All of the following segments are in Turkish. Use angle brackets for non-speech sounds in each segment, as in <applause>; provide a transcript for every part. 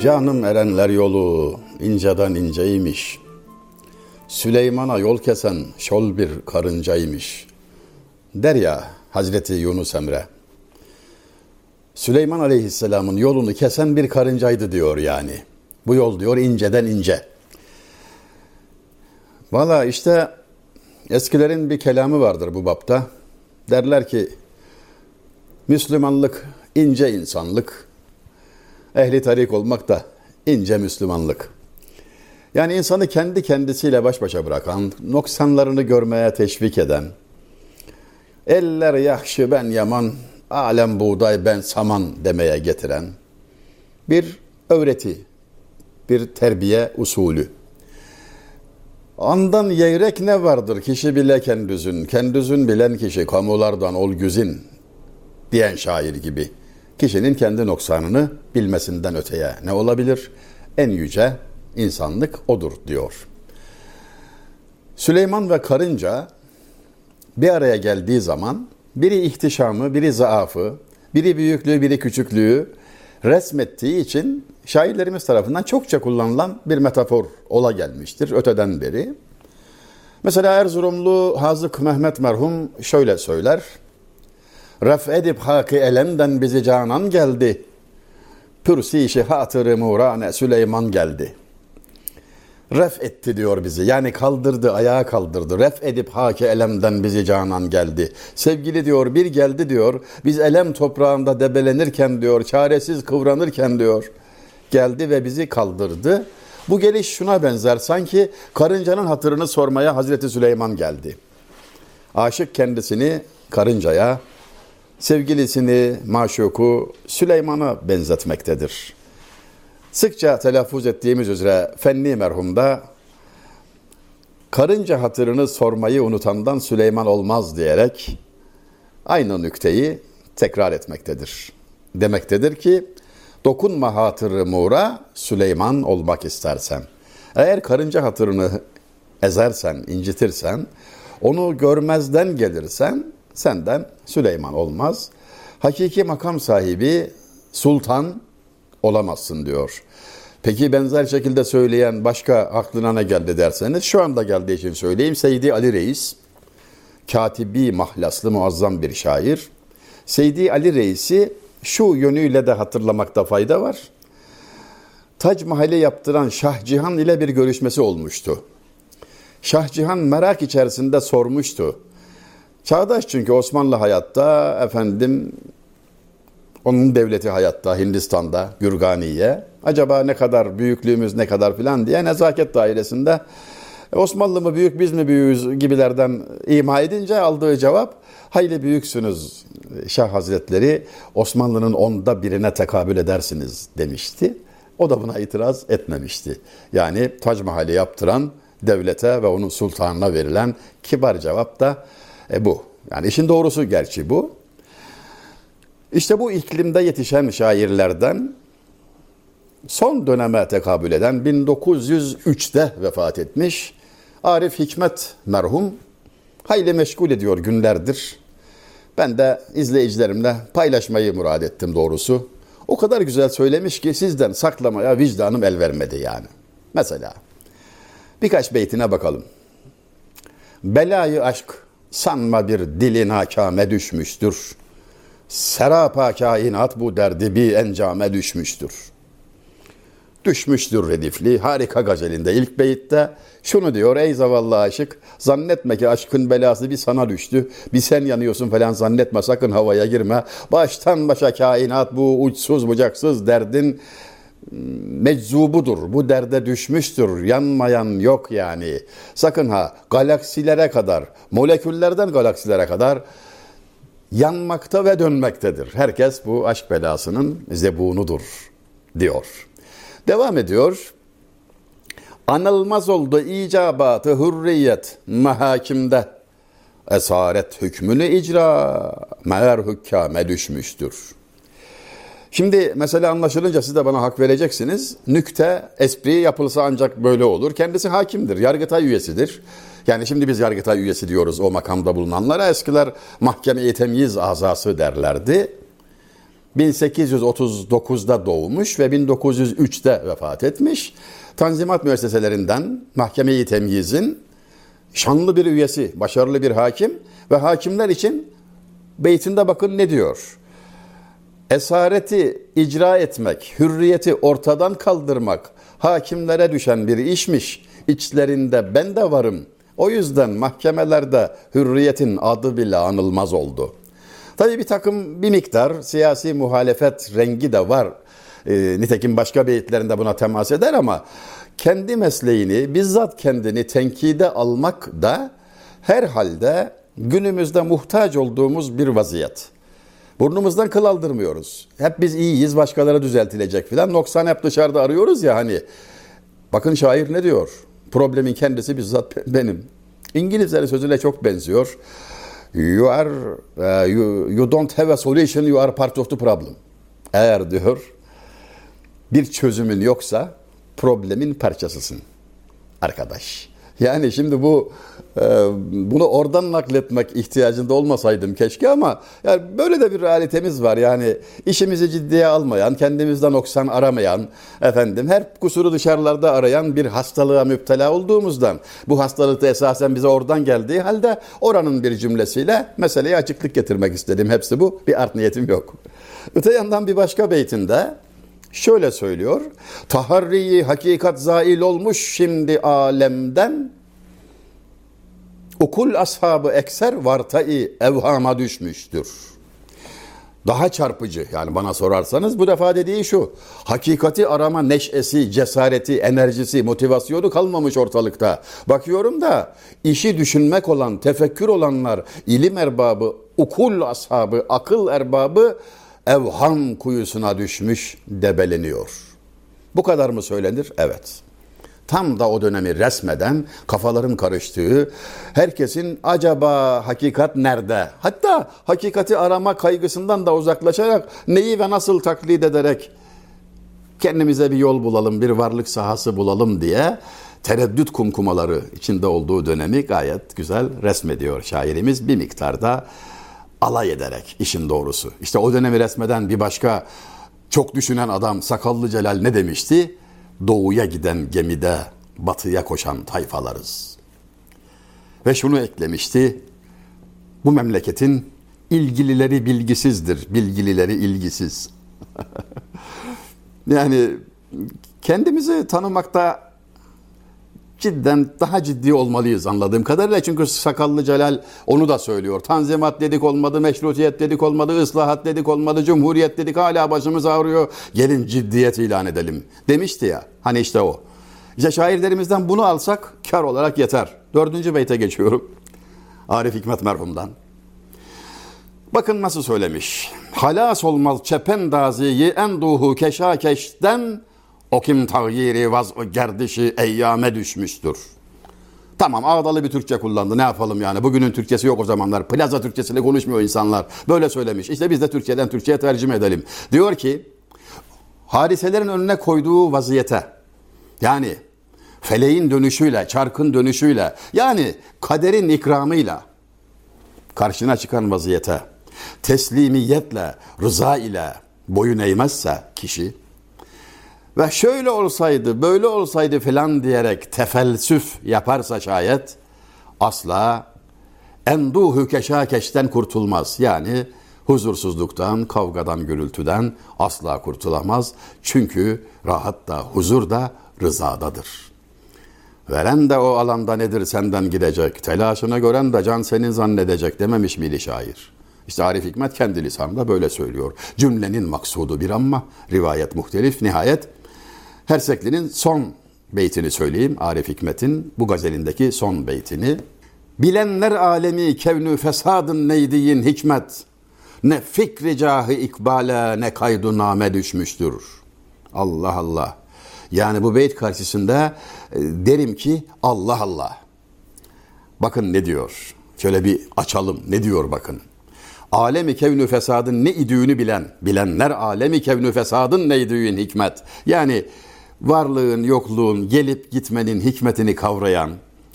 Canım erenler yolu inceden inceymiş. Süleyman'a yol kesen şol bir karıncaymış. Der ya Hazreti Yunus Emre. Süleyman Aleyhisselam'ın yolunu kesen bir karıncaydı diyor yani. Bu yol diyor inceden ince. Valla işte eskilerin bir kelamı vardır bu bapta. Derler ki Müslümanlık ince insanlık, ehli tarik olmak da ince Müslümanlık. Yani insanı kendi kendisiyle baş başa bırakan, noksanlarını görmeye teşvik eden, eller yahşı ben yaman, alem buğday ben saman demeye getiren bir öğreti, bir terbiye usulü. Andan yeyrek ne vardır kişi bile kendüzün, kendüzün bilen kişi kamulardan ol güzin diyen şair gibi. Kişinin kendi noksanını bilmesinden öteye ne olabilir? En yüce insanlık odur diyor. Süleyman ve karınca bir araya geldiği zaman biri ihtişamı, biri zaafı, biri büyüklüğü, biri küçüklüğü resmettiği için şairlerimiz tarafından çokça kullanılan bir metafor ola gelmiştir öteden beri. Mesela Erzurumlu Hazık Mehmet merhum şöyle söyler. Ref edip haki elemden bizi canan geldi. Pürsişi hatırı murane Süleyman geldi. Ref etti diyor bizi. Yani kaldırdı, ayağa kaldırdı. Ref edip haki elemden bizi canan geldi. Sevgili diyor bir geldi diyor. Biz elem toprağında debelenirken diyor, çaresiz kıvranırken diyor. Geldi ve bizi kaldırdı. Bu geliş şuna benzer. Sanki karıncanın hatırını sormaya Hazreti Süleyman geldi. Aşık kendisini karıncaya, sevgilisini, maşuku Süleyman'a benzetmektedir. Sıkça telaffuz ettiğimiz üzere Fenni merhumda karınca hatırını sormayı unutandan Süleyman olmaz diyerek aynı nükteyi tekrar etmektedir. Demektedir ki dokunma hatırı muğra Süleyman olmak istersen. Eğer karınca hatırını ezersen, incitirsen, onu görmezden gelirsen senden Süleyman olmaz. Hakiki makam sahibi sultan olamazsın diyor. Peki benzer şekilde söyleyen başka aklına ne geldi derseniz şu anda geldiği için söyleyeyim. Seydi Ali Reis, katibi mahlaslı muazzam bir şair. Seydi Ali Reis'i şu yönüyle de hatırlamakta fayda var. Tac Mahal'i yaptıran Şah Cihan ile bir görüşmesi olmuştu. Şah Cihan merak içerisinde sormuştu. Çağdaş çünkü Osmanlı hayatta efendim onun devleti hayatta Hindistan'da Gürganiye. Acaba ne kadar büyüklüğümüz ne kadar filan diye nezaket dairesinde Osmanlı mı büyük biz mi büyüğüz gibilerden ima edince aldığı cevap hayli büyüksünüz Şah Hazretleri Osmanlı'nın onda birine tekabül edersiniz demişti. O da buna itiraz etmemişti. Yani Tac Mahal'i yaptıran devlete ve onun sultanına verilen kibar cevap da e, bu. Yani işin doğrusu gerçi bu. İşte bu iklimde yetişen şairlerden son döneme tekabül eden 1903'te vefat etmiş Arif Hikmet merhum hayli meşgul ediyor günlerdir. Ben de izleyicilerimle paylaşmayı murad ettim doğrusu. O kadar güzel söylemiş ki sizden saklamaya vicdanım el vermedi yani. Mesela birkaç beytine bakalım. Belayı aşk sanma bir dilin hakame düşmüştür. Serapa kainat bu derdi bir encame düşmüştür. Düşmüştür redifli harika gazelinde ilk beyitte şunu diyor ey zavallı aşık zannetme ki aşkın belası bir sana düştü bir sen yanıyorsun falan zannetme sakın havaya girme baştan başa kainat bu uçsuz bucaksız derdin meczubudur. Bu derde düşmüştür. Yanmayan yok yani. Sakın ha galaksilere kadar, moleküllerden galaksilere kadar yanmakta ve dönmektedir. Herkes bu aşk belasının zebunudur diyor. Devam ediyor. Anılmaz oldu icabatı hürriyet mahakimde. Esaret hükmünü icra meğer hükkame düşmüştür. Şimdi mesela anlaşılınca siz de bana hak vereceksiniz. Nükte, espri yapılsa ancak böyle olur. Kendisi hakimdir, yargıtay üyesidir. Yani şimdi biz yargıtay üyesi diyoruz o makamda bulunanlara. Eskiler mahkeme-i temyiz azası derlerdi. 1839'da doğmuş ve 1903'te vefat etmiş. Tanzimat müesseselerinden mahkeme-i temyizin şanlı bir üyesi, başarılı bir hakim ve hakimler için beytinde bakın ne diyor. Esareti icra etmek, hürriyeti ortadan kaldırmak hakimlere düşen bir işmiş. İçlerinde ben de varım. O yüzden mahkemelerde hürriyetin adı bile anılmaz oldu. Tabii bir takım bir miktar siyasi muhalefet rengi de var. E, nitekim başka beyitlerinde buna temas eder ama kendi mesleğini, bizzat kendini tenkide almak da herhalde günümüzde muhtaç olduğumuz bir vaziyet. Burnumuzdan kıl aldırmıyoruz. Hep biz iyiyiz, başkaları düzeltilecek filan. Noksan hep dışarıda arıyoruz ya hani. Bakın şair ne diyor? Problemin kendisi bizzat benim. İngilizlerin sözüyle çok benziyor. You are uh, you, you don't have a solution, you are part of the problem. Eğer diyor bir çözümün yoksa problemin parçasısın arkadaş. Yani şimdi bu bunu oradan nakletmek ihtiyacında olmasaydım keşke ama yani böyle de bir realitemiz var. Yani işimizi ciddiye almayan, kendimizden oksan aramayan, efendim her kusuru dışarılarda arayan bir hastalığa müptela olduğumuzdan bu hastalık da esasen bize oradan geldiği halde oranın bir cümlesiyle meseleye açıklık getirmek istedim. Hepsi bu. Bir art niyetim yok. Öte yandan bir başka beytinde şöyle söylüyor. Taharriyi hakikat zail olmuş şimdi alemden Okul ashabı ekser vartai evhama düşmüştür. Daha çarpıcı yani bana sorarsanız bu defa dediği şu. Hakikati arama neşesi, cesareti, enerjisi, motivasyonu kalmamış ortalıkta. Bakıyorum da işi düşünmek olan, tefekkür olanlar, ilim erbabı, ukul ashabı, akıl erbabı evham kuyusuna düşmüş, debeleniyor. Bu kadar mı söylenir? Evet tam da o dönemi resmeden kafaların karıştığı, herkesin acaba hakikat nerede? Hatta hakikati arama kaygısından da uzaklaşarak neyi ve nasıl taklit ederek kendimize bir yol bulalım, bir varlık sahası bulalım diye tereddüt kumkumaları içinde olduğu dönemi gayet güzel resmediyor şairimiz bir miktarda alay ederek işin doğrusu. İşte o dönemi resmeden bir başka çok düşünen adam Sakallı Celal ne demişti? Doğuya giden gemide batıya koşan tayfalarız. Ve şunu eklemişti. Bu memleketin ilgilileri bilgisizdir, bilgilileri ilgisiz. <laughs> yani kendimizi tanımakta cidden daha ciddi olmalıyız anladığım kadarıyla. Çünkü Sakallı Celal onu da söylüyor. Tanzimat dedik olmadı, meşrutiyet dedik olmadı, ıslahat dedik olmadı, cumhuriyet dedik hala başımız ağrıyor. Gelin ciddiyet ilan edelim demişti ya. Hani işte o. İşte şairlerimizden bunu alsak kar olarak yeter. Dördüncü beyte geçiyorum. Arif Hikmet merhumdan. Bakın nasıl söylemiş. Halas olmaz çepen daziyi en duhu keşakeşten o kim tagyiri vaz gerdişi eyyame düşmüştür. Tamam ağdalı bir Türkçe kullandı. Ne yapalım yani? Bugünün Türkçesi yok o zamanlar. Plaza Türkçesiyle konuşmuyor insanlar. Böyle söylemiş. İşte biz de Türkçeden Türkçe'ye tercüme edelim. Diyor ki hadiselerin önüne koyduğu vaziyete yani feleğin dönüşüyle çarkın dönüşüyle yani kaderin ikramıyla karşına çıkan vaziyete teslimiyetle rıza ile boyun eğmezse kişi ve şöyle olsaydı, böyle olsaydı filan diyerek tefelsüf yaparsa şayet asla enduhu keşakeşten kurtulmaz. Yani huzursuzluktan, kavgadan, gürültüden asla kurtulamaz. Çünkü rahat da, huzur da rızadadır. Veren de o alanda nedir senden gidecek, telaşını gören de can senin zannedecek dememiş miydi şair? İşte Arif Hikmet kendi lisanında böyle söylüyor. Cümlenin maksudu bir ama rivayet muhtelif. Nihayet Hersekli'nin son beytini söyleyeyim. Arif Hikmet'in bu gazelindeki son beytini. Bilenler alemi kevnü fesadın neydiyin hikmet. Ne fikri cahı ikbale ne kaydu name düşmüştür. Allah Allah. Yani bu beyt karşısında e, derim ki Allah Allah. Bakın ne diyor. Şöyle bir açalım. Ne diyor bakın. alemi kevnü fesadın ne idüğünü bilen, bilenler alemi kevnü fesadın ne idüğün hikmet. Yani varlığın, yokluğun, gelip gitmenin hikmetini kavrayan,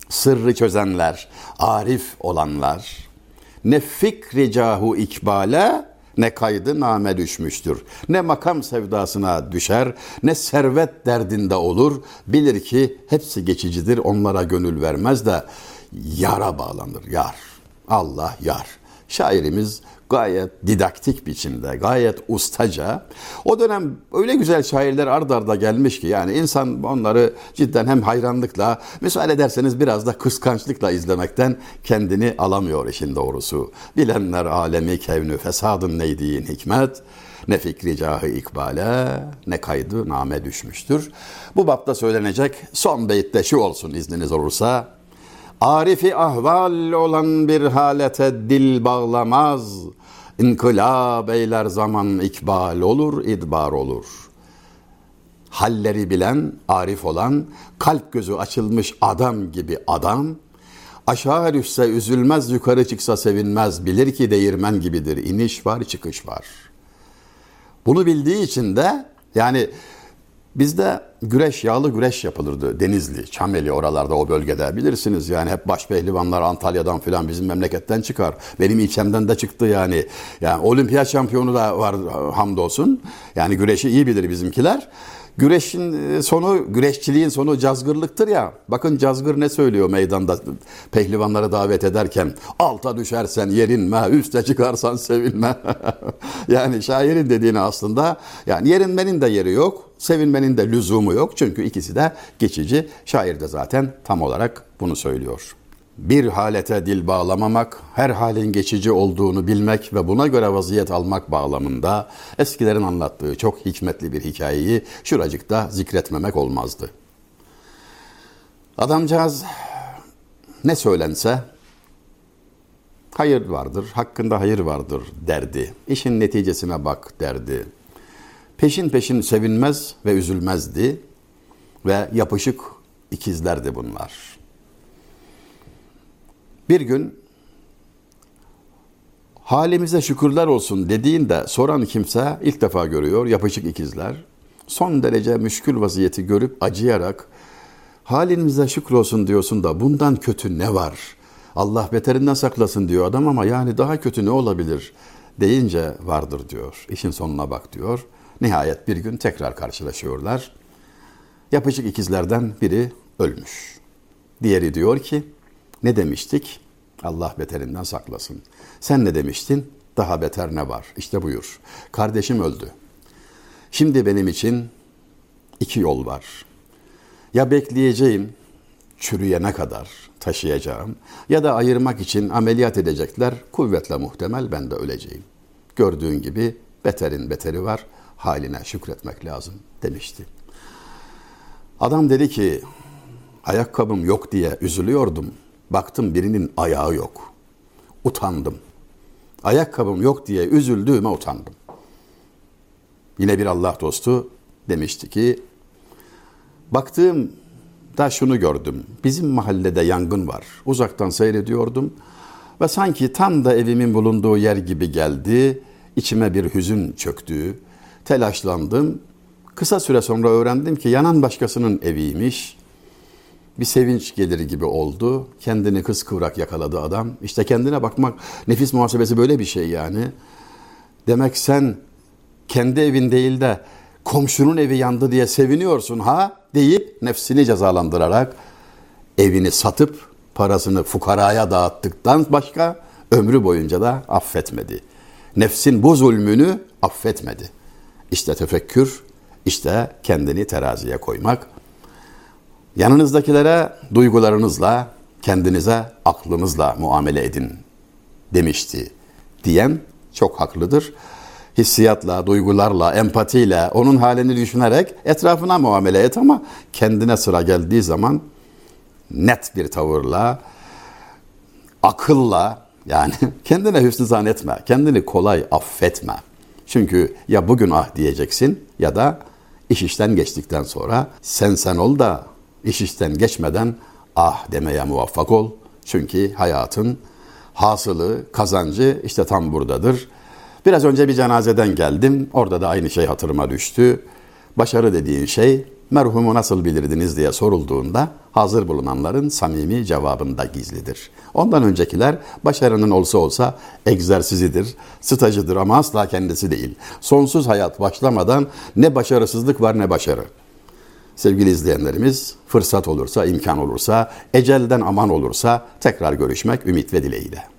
sırrı çözenler, arif olanlar, ne fikri cahu ikbale, ne kaydı name düşmüştür. Ne makam sevdasına düşer, ne servet derdinde olur. Bilir ki hepsi geçicidir, onlara gönül vermez de yara bağlanır, yar. Allah yar. Şairimiz gayet didaktik biçimde, gayet ustaca. O dönem öyle güzel şairler ard arda gelmiş ki yani insan onları cidden hem hayranlıkla, müsaade ederseniz biraz da kıskançlıkla izlemekten kendini alamıyor işin doğrusu. Bilenler alemi kevnü fesadın neydiğin hikmet, ne fikri cahı ikbale ne kaydı name düşmüştür. Bu bapta söylenecek son beytte şu olsun izniniz olursa. Arifi ahval olan bir halete dil bağlamaz. İnkılap eyler zaman ikbal olur, idbar olur. Halleri bilen, arif olan, kalp gözü açılmış adam gibi adam, aşağı düşse üzülmez, yukarı çıksa sevinmez, bilir ki değirmen gibidir, iniş var, çıkış var. Bunu bildiği için de yani Bizde güreş, yağlı güreş yapılırdı. Denizli, Çameli oralarda o bölgede. Bilirsiniz yani hep baş pehlivanlar Antalya'dan filan bizim memleketten çıkar. Benim ilçemden de çıktı yani. Yani olimpiyat şampiyonu da var hamdolsun. Yani güreşi iyi bilir bizimkiler. Güreşin e, sonu, güreşçiliğin sonu cazgırlıktır ya. Bakın cazgır ne söylüyor meydanda pehlivanları davet ederken? Alta düşersen yerinme, üste çıkarsan sevinme. <laughs> yani şairin dediğini aslında yani yerinmenin de yeri yok, sevinmenin de lüzumu yok. Çünkü ikisi de geçici. Şair de zaten tam olarak bunu söylüyor bir halete dil bağlamamak, her halin geçici olduğunu bilmek ve buna göre vaziyet almak bağlamında eskilerin anlattığı çok hikmetli bir hikayeyi şuracıkta zikretmemek olmazdı. Adamcağız ne söylense hayır vardır, hakkında hayır vardır derdi. İşin neticesine bak derdi. Peşin peşin sevinmez ve üzülmezdi ve yapışık ikizlerdi bunlar.'' Bir gün halimize şükürler olsun dediğinde soran kimse ilk defa görüyor yapışık ikizler. Son derece müşkül vaziyeti görüp acıyarak halimize şükür olsun diyorsun da bundan kötü ne var? Allah beterinden saklasın diyor adam ama yani daha kötü ne olabilir deyince vardır diyor. İşin sonuna bak diyor. Nihayet bir gün tekrar karşılaşıyorlar. Yapışık ikizlerden biri ölmüş. Diğeri diyor ki ne demiştik? Allah beterinden saklasın. Sen ne demiştin? Daha beter ne var? İşte buyur. Kardeşim öldü. Şimdi benim için iki yol var. Ya bekleyeceğim çürüyene kadar taşıyacağım ya da ayırmak için ameliyat edecekler. Kuvvetle muhtemel ben de öleceğim. Gördüğün gibi beterin beteri var. Haline şükretmek lazım demişti. Adam dedi ki ayakkabım yok diye üzülüyordum. Baktım birinin ayağı yok. Utandım. Ayakkabım yok diye üzüldüğüme utandım. Yine bir Allah dostu demişti ki baktığım da şunu gördüm. Bizim mahallede yangın var. Uzaktan seyrediyordum ve sanki tam da evimin bulunduğu yer gibi geldi. İçime bir hüzün çöktü. Telaşlandım. Kısa süre sonra öğrendim ki yanan başkasının eviymiş bir sevinç gelir gibi oldu. Kendini kıskıvrak yakaladı adam. İşte kendine bakmak, nefis muhasebesi böyle bir şey yani. Demek sen kendi evin değil de komşunun evi yandı diye seviniyorsun ha deyip nefsini cezalandırarak evini satıp parasını fukaraya dağıttıktan başka ömrü boyunca da affetmedi. Nefsin bu zulmünü affetmedi. İşte tefekkür, işte kendini teraziye koymak. Yanınızdakilere duygularınızla, kendinize aklınızla muamele edin demişti diyen çok haklıdır. Hissiyatla, duygularla, empatiyle, onun halini düşünerek etrafına muamele et ama kendine sıra geldiği zaman net bir tavırla, akılla yani <laughs> kendine hüsnü zannetme, kendini kolay affetme. Çünkü ya bugün ah diyeceksin ya da iş işten geçtikten sonra sen sen ol da iş işten geçmeden ah demeye muvaffak ol. Çünkü hayatın hasılı, kazancı işte tam buradadır. Biraz önce bir cenazeden geldim. Orada da aynı şey hatırıma düştü. Başarı dediğin şey merhumu nasıl bilirdiniz diye sorulduğunda hazır bulunanların samimi cevabında gizlidir. Ondan öncekiler başarının olsa olsa egzersizidir, stajıdır ama asla kendisi değil. Sonsuz hayat başlamadan ne başarısızlık var ne başarı. Sevgili izleyenlerimiz, fırsat olursa, imkan olursa, ecelden aman olursa tekrar görüşmek ümit ve dileğiyle.